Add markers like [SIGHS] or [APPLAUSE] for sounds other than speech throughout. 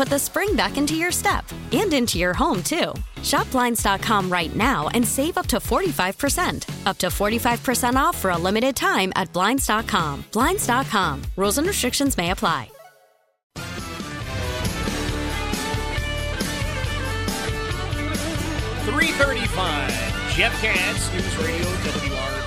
put the spring back into your step and into your home, too. Shop Blinds.com right now and save up to 45%. Up to 45% off for a limited time at Blinds.com. Blinds.com. Rules and restrictions may apply. 335 Jeff Katz, News Radio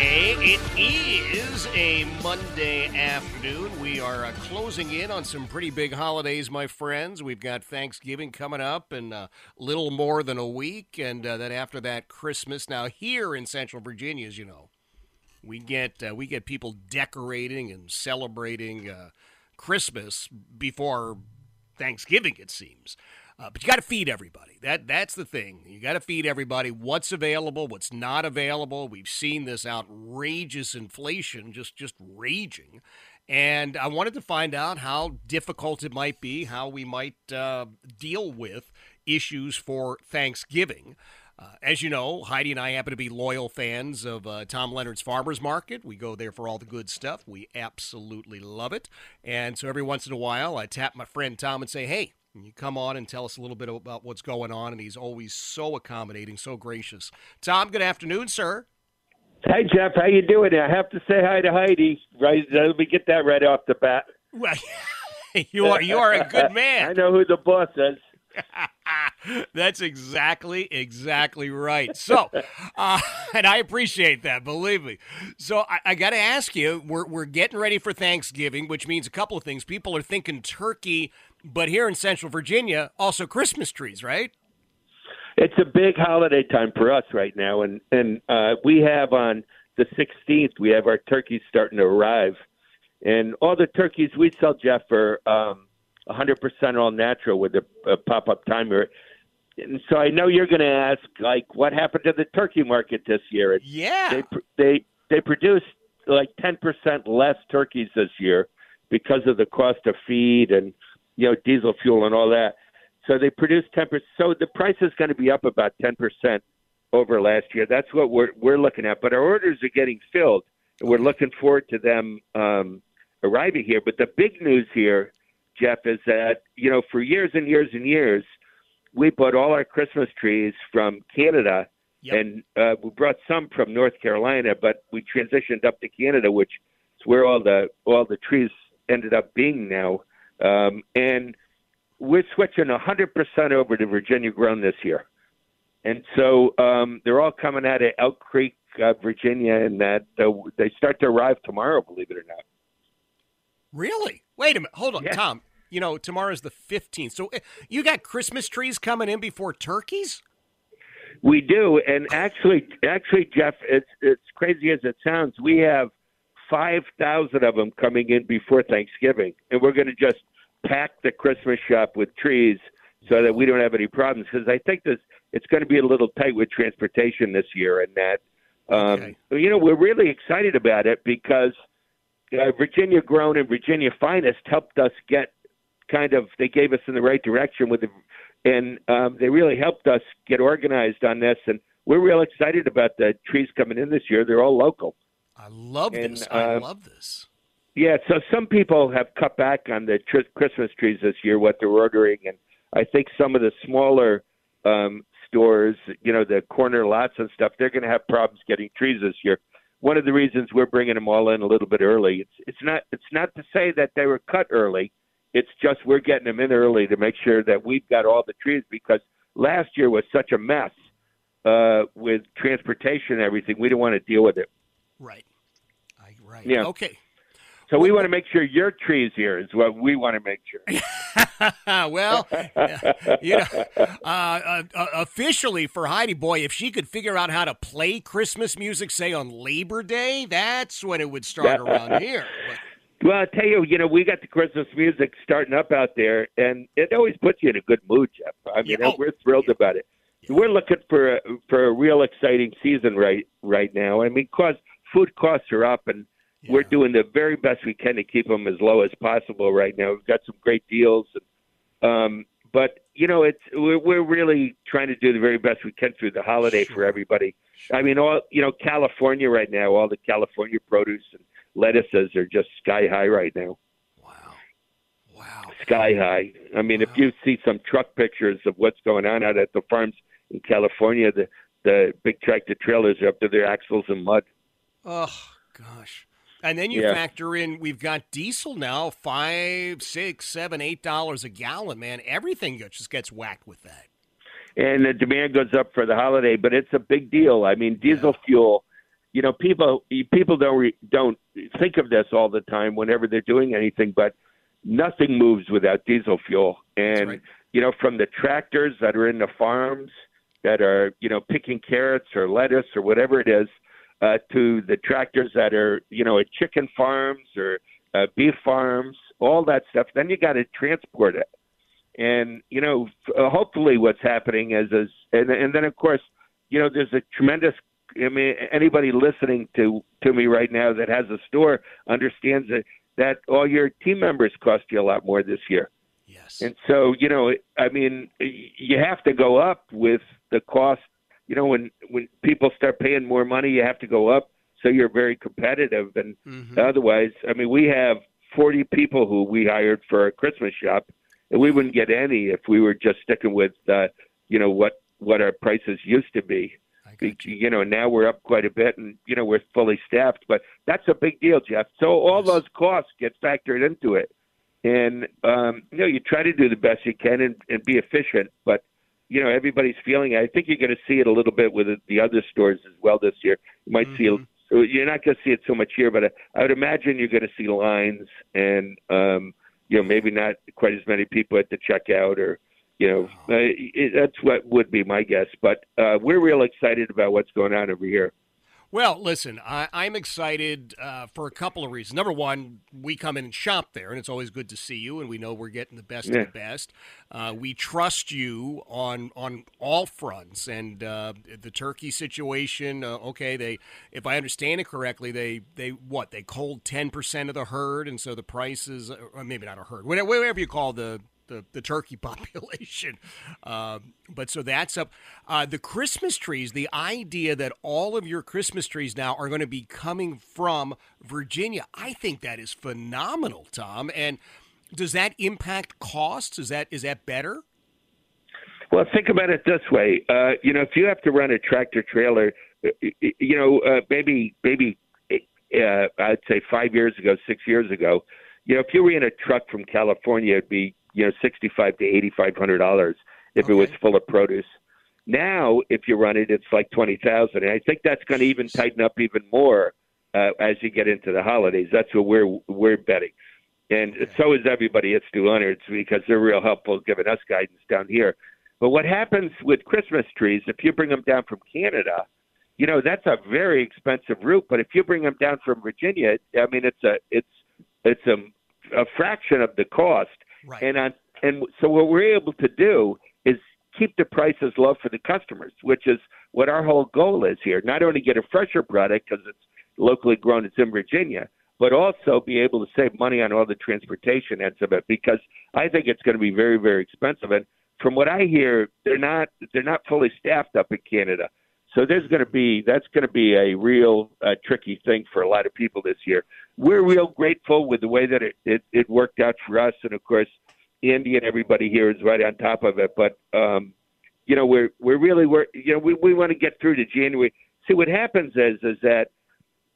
WRVA. It is a Monday afternoon. We are uh, closing in on some pretty big holidays, my friends. We've got Thanksgiving coming up in a little more than a week, and uh, then after that, Christmas. Now, here in Central Virginia, as you know, we get uh, we get people decorating and celebrating uh, Christmas before Thanksgiving. It seems. Uh, but you got to feed everybody. That that's the thing. You got to feed everybody. What's available? What's not available? We've seen this outrageous inflation just just raging, and I wanted to find out how difficult it might be, how we might uh, deal with issues for Thanksgiving. Uh, as you know, Heidi and I happen to be loyal fans of uh, Tom Leonard's Farmers Market. We go there for all the good stuff. We absolutely love it. And so every once in a while, I tap my friend Tom and say, hey, and you come on and tell us a little bit about what's going on, and he's always so accommodating, so gracious. Tom, good afternoon, sir. Hey Jeff, how you doing? I have to say hi to Heidi. Right, let me get that right off the bat. Well, [LAUGHS] you are you are a good [LAUGHS] man. I know who the boss is. [LAUGHS] That's exactly, exactly right. So, uh, and I appreciate that, believe me. So, I, I got to ask you, we're, we're getting ready for Thanksgiving, which means a couple of things. People are thinking turkey, but here in Central Virginia, also Christmas trees, right? It's a big holiday time for us right now, and and uh, we have on the 16th we have our turkeys starting to arrive, and all the turkeys we sell, Jeff, are um, 100% all natural with a, a pop-up timer. And so I know you're going to ask, like, what happened to the turkey market this year? And yeah, they they they produced like 10% less turkeys this year because of the cost of feed and you know diesel fuel and all that. So they produced 10%. So the price is going to be up about 10% over last year. That's what we're we're looking at. But our orders are getting filled, and we're looking forward to them um, arriving here. But the big news here Jeff, is that you know for years and years and years we bought all our Christmas trees from Canada, Yep. and uh, we brought some from North Carolina, but we transitioned up to Canada, which is where all the all the trees ended up being now. Um, and we're switching 100% over to Virginia grown this year. And so um, they're all coming out of Elk Creek, uh, Virginia, and that uh, they start to arrive tomorrow, believe it or not. Really? Wait a minute. Hold on, Yeah. Tom. You know, tomorrow's the 15th. So eh, you got Christmas trees coming in before turkeys? We do, and actually, actually, Jeff, it's it's crazy as it sounds. We have five thousand of them coming in before Thanksgiving, and we're going to just pack the Christmas shop with trees so that we don't have any problems. Because I think this it's going to be a little tight with transportation this year, and that um, Okay. you know we're really excited about it because uh, Virginia Grown and Virginia Finest helped us get kind of they gave us in the right direction with the and um, they really helped us get organized on this and we're real excited about the trees coming in this year they're all local I love And, this. I uh, love this. Yeah, so some people have cut back on the tr- Christmas trees this year, what they're ordering, and I think some of the smaller um, stores, you know, the corner lots and stuff, they're going to have problems getting trees this year. One of the reasons we're bringing them all in a little bit early. It's it's not it's not to say that they were cut early. It's just we're getting them in early to make sure that we've got all the trees because last year was such a mess uh, with transportation and everything. We don't want to deal with it. Right. I, right. Yeah. Okay. So we want to make sure your tree's here is what we want to make sure. [LAUGHS] well, [LAUGHS] you know, uh, uh, uh, officially for Heidi Boy, if she could figure out how to play Christmas music, say on Labor Day, that's when it would start around here. But, Well, I tell you, you know, we got the Christmas music starting up out there, and it always puts you in a good mood, Jeff. I mean, Yeah, oh, we're thrilled yeah. about it. We're looking for a, for a real exciting season right right now. I mean, cause food costs are up, and we're doing the very best we can to keep them as low as possible right now. We've got some great deals, um, but you know, it's we're, we're really trying to do the very best we can through the holiday for Sure. everybody. I mean, all you know, California right now, all the California produce and lettuces are just sky high right now. wow. Wow. Sky high. I mean, if you see some truck pictures of what's going on out at the farms in California, the the big tractor trailers are up to their axles in mud. Oh, gosh. And then you Yeah. factor in we've got diesel now five, six, seven, eight dollars a gallon. Man, everything just gets whacked with that. and the demand goes up for the holiday. But it's a big deal. I mean, diesel fuel. You know, people people don't re, don't think of this all the time whenever they're doing anything, but nothing moves without diesel fuel. And right. you know, from the tractors that are in the farms that are you know picking carrots or lettuce or whatever it is, uh, to the tractors that are you know at chicken farms or uh, beef farms, all that stuff. Then you got to transport it and you know uh, hopefully what's happening is is and, and then of course you know there's a tremendous i mean anybody listening to to me right now that has a store understands that that all your team members cost you a lot more this year Yes. and so you know i mean you have to go up with the cost you know when when people start paying more money you have to go up so you're very competitive and Mhm. Otherwise, I mean, we have 40 people who we hired for a Christmas shop, and we wouldn't get any if we were just sticking with, uh, you know, what what our prices used to be. I Be- you. You know, now we're up quite a bit, and you know, we're fully staffed. But that's a big deal, Jeff. So all Yes. those costs get factored into it, and um, you know, you try to do the best you can and, and be efficient, but. You know, everybody's feeling. it. I think you're going to see it a little bit with the other stores as well this year. You might see Mhm. so you're not going to see it so much here, but I, I would imagine you're going to see lines and um, you know maybe not quite as many people at the checkout or you know uh, it, that's what would be my guess. But uh, we're real excited about what's going on over here. Well, listen, I, I'm excited uh, for a couple of reasons. Number one, we come in and shop there, and it's always good to see you, and we know we're getting the best Yeah. of the best. Uh, we trust you on on all fronts, and uh, the turkey situation. Uh, okay, they, if I understand it correctly, they they what they culled ten percent of the herd, and so the prices, or maybe not a herd, whatever you call the the, the turkey [LAUGHS] population. Um, but so that's up. Uh, the Christmas trees, the idea that all of your Christmas trees now are going to be coming from Virginia, I think that is phenomenal, Tom. And does that impact costs? Is that is that better? Well, think about it this way. Uh, you know, if you have to run a tractor trailer, uh, you know, uh, maybe maybe uh, I'd say five years ago, six years ago, you know, if you were in a truck from California, it'd be you know sixty-five to eighty-five hundred dollars if it was full of produce. Now, if you run it, it's like twenty thousand, and I think that's going to even tighten up even more uh, as you get into the holidays. That's what we're we're betting, and so is everybody at Stu Leonard's because they're real helpful giving us guidance down here. But what happens with Christmas trees, if you bring them down from Canada, you know that's a very expensive route. But if you bring them down from Virginia, I mean it's a it's it's a, a fraction of the cost. Right. And on and so what we're able to do is keep the prices low for the customers, which is what our whole goal is here. Not only get a fresher product because it's locally grown, it's in Virginia, but also be able to save money on all the transportation ends of it because I think it's going to be very very expensive. And from what I hear, they're not they're not fully staffed up in Canada. So there's going to be that's going to be a real uh, tricky thing for a lot of people this year. We're real grateful with the way that it, it it worked out for us, and of course, Andy and everybody here is right on top of it. But um, you know, we're we're really we're you know we we want to get through to January. See what happens is is that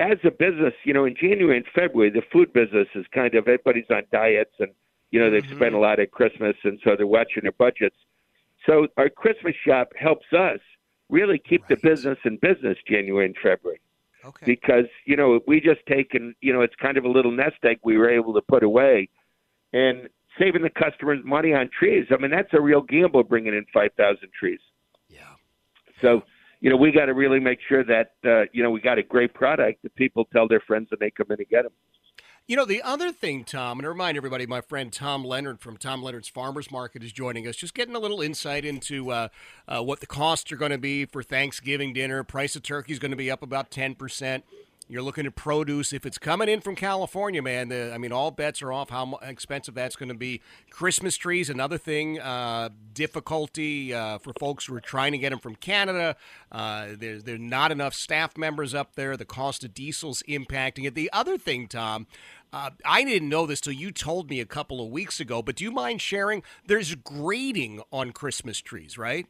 as a business, you know, in January and February, the food business is kind of everybody's on diets and you know they've mm-hmm. spent a lot at Christmas and so they're watching their budgets. So our Christmas shop helps us really keep right. the business in business January and February. Okay. Because you know we just taken you know it's kind of a little nest egg we were able to put away, and saving the customers money on trees. I mean that's a real gamble bringing in five thousand trees. Yeah. So you know we got to really make sure that uh, you know we got a great product that people tell their friends and they come in and get them. You know, the other thing, Tom, and to remind everybody, my friend Tom Leonard from Tom Leonard's Farmers Market is joining us, just getting a little insight into uh, uh, what the costs are going to be for Thanksgiving dinner. Price of turkey is going to be up about 10%. You're looking at produce. If it's coming in from California, man, the, I mean, all bets are off how expensive that's going to be. Christmas trees, another thing, uh, difficulty uh, for folks who are trying to get them from Canada. Uh, there's there's not enough staff members up there. The cost of diesel's impacting it. The other thing, Tom, uh, I didn't know this till you told me a couple of weeks ago, but do you mind sharing? There's grading on Christmas trees, right?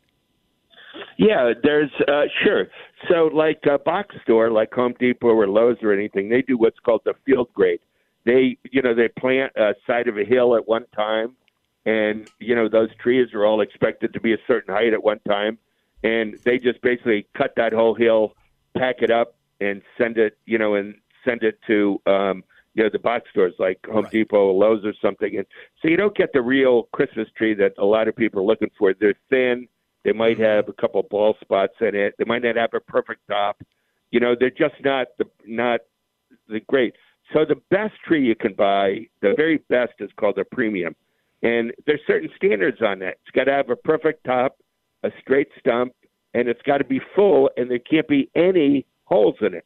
Yeah, there's uh, sure. So, like a box store, like Home Depot or Lowe's or anything, they do what's called the field grade. They, you know, they plant a side of a hill at one time, and you know those trees are all expected to be a certain height at one time, and they just basically cut that whole hill, pack it up, and send it, you know, and send it to. um you know the box stores like Home right. Depot or Lowe's or something, and so you don't get the real Christmas tree that a lot of people are looking for. They're thin, they might mm-hmm. have a couple of ball spots in it. They might not have a perfect top. You know, they're just not the not the great. So the best tree you can buy, the very best, is called a premium, and there's certain standards on that. It's got to have a perfect top, a straight stump, and it's got to be full, and there can't be any holes in it.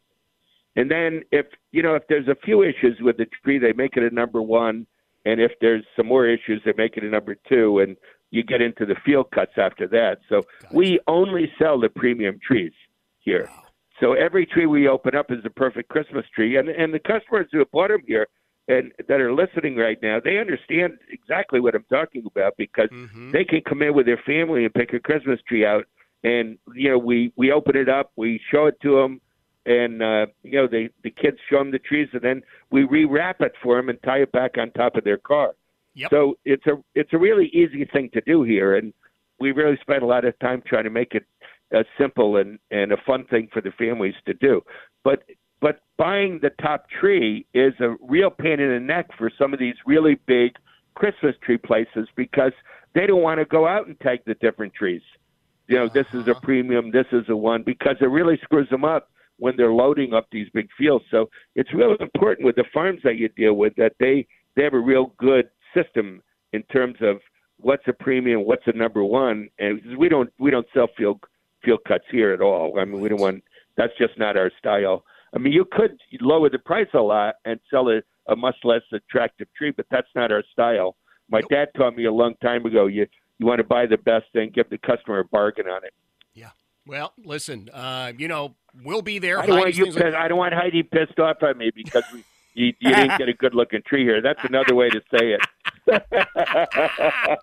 And then if you know if there's a few issues with the tree, they make it a number one, and if there's some more issues, they make it a number two. And you get into the field cuts after that. So gotcha. we only sell the premium trees here. Wow. So every tree we open up is a perfect Christmas tree, and and the customers who have bought them here and that are listening right now, they understand exactly what I'm talking about because mm-hmm. they can come in with their family and pick a Christmas tree out, and you know we we open it up, we show it to them, and uh, you know the the kids show them the trees, and then we rewrap it for them and tie it back on top of their car. Yep. So it's a it's a really easy thing to do here, and we really spent a lot of time trying to make it a simple and and a fun thing for the families to do. But but buying the top tree is a real pain in the neck for some of these really big Christmas tree places because they don't want to go out and take the different trees. You know, this is a uh-huh. premium, this is a one, because it really screws them up when they're loading up these big fields. So it's really important with the farms that you deal with that they they have a real good system in terms of what's a premium, what's a number one, and we don't we don't sell field field cuts here at all. I mean, we don't want that's just not our style. I mean, you could lower the price a lot and sell a, a much less attractive tree, but that's not our style. My nope. dad taught me a long time ago. You you want to buy the best thing, give the customer a bargain on it. Yeah. Well, listen, uh, you know, we'll be there. I don't, want you pissed, like- I don't want Heidi pissed off at me because we you, you didn't get a good looking tree here. That's another way to say it.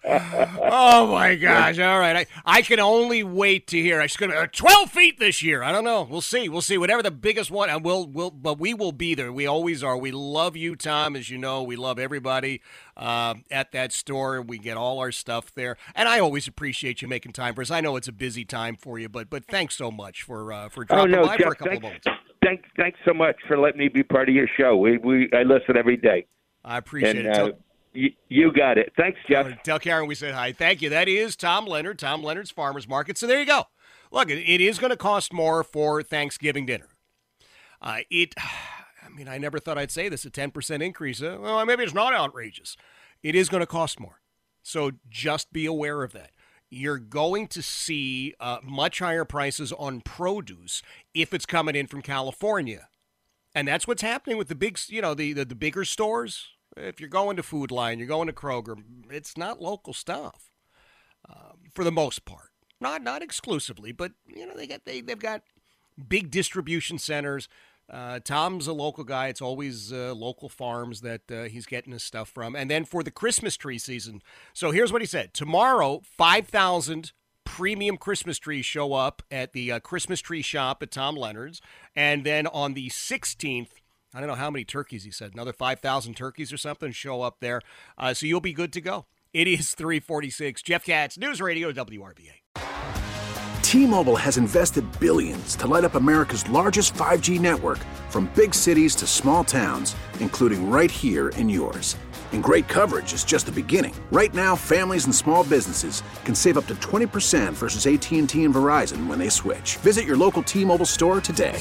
Oh my gosh! All right, I, I can only wait to hear. Going to uh, twelve feet this year. I don't know. We'll see. We'll see. Whatever the biggest one, and we'll we'll. But we will be there. We always are. We love you, Tom. As you know, we love everybody uh, at that store. We get all our stuff there, and I always appreciate you making time for us. I know it's a busy time for you, but but thanks so much for uh, for dropping oh, no, by Jeff, for a couple thanks, moments. Thanks, thanks so much for letting me be part of your show. We we I listen every day. I appreciate and, it. Uh, you, got it. Thanks, Jeff. Tell Karen we said hi. Thank you. That is Tom Leonard, Tom Leonard's Farmers Market. So there you go. Look, it is going to cost more for Thanksgiving dinner. Uh, it, [SIGHS] I mean, I never thought I'd say this a 10% increase. Uh, well, maybe it's not outrageous. It is going to cost more. So just be aware of that. You're going to see uh, much higher prices on produce if it's coming in from California. And that's what's happening with the big, you know, the, the, the bigger stores if you're going to Food Lion, you're going to Kroger, it's not local stuff um, for the most part. not not exclusively, but you know they got they they've got big distribution centers. Uh, Tom's a local guy. It's always uh, local farms that uh, he's getting his stuff from. And then for the Christmas tree season, so here's what he said: tomorrow, five thousand premium Christmas trees show up at the uh, Christmas tree shop at Tom Leonard's, and then on the 16th. I don't know how many turkeys he said. Another 5,000 turkeys or something show up there. Uh, so you'll be good to go. It is 346. Jeff Katz, News Radio WRVA. T-Mobile has invested billions to light up America's largest 5G network from big cities to small towns, including right here in yours. And great coverage is just the beginning. Right now, families and small businesses can save up to 20% versus AT&T and Verizon when they switch. Visit your local T-Mobile store today.